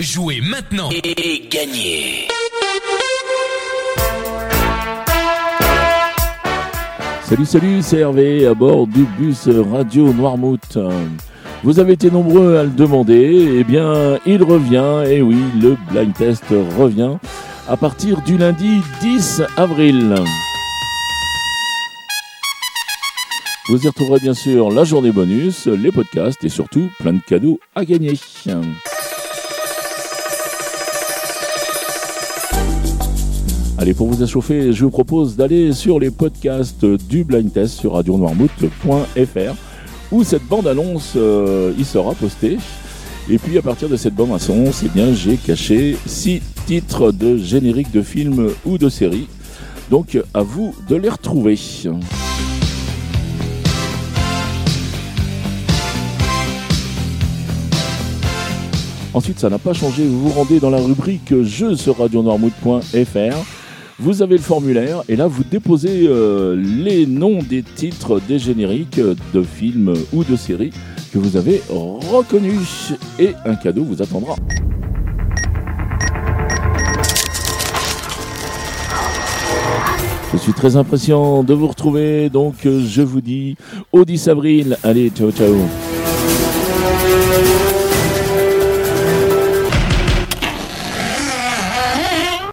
Jouez maintenant et gagnez Salut, salut, c'est Hervé à bord du bus Radio Noirmouth. Vous avez été nombreux à le demander, eh bien, il revient, et oui, le blind test revient à partir du lundi 10 avril. Vous y retrouverez bien sûr la journée bonus, les podcasts et surtout plein de cadeaux à gagner. Allez, pour vous échauffer, je vous propose d'aller sur les podcasts du Blind Test sur radionoirmouth.fr où cette bande-annonce euh, y sera postée. Et puis à partir de cette bande-annonce, eh bien, j'ai caché six titres de génériques de films ou de séries. Donc à vous de les retrouver. Ensuite, ça n'a pas changé. Vous vous rendez dans la rubrique Jeux sur radionormouth.fr. Vous avez le formulaire et là vous déposez euh, les noms des titres des génériques de films ou de séries que vous avez reconnus et un cadeau vous attendra. Je suis très impatient de vous retrouver, donc je vous dis au 10 avril. Allez, ciao ciao.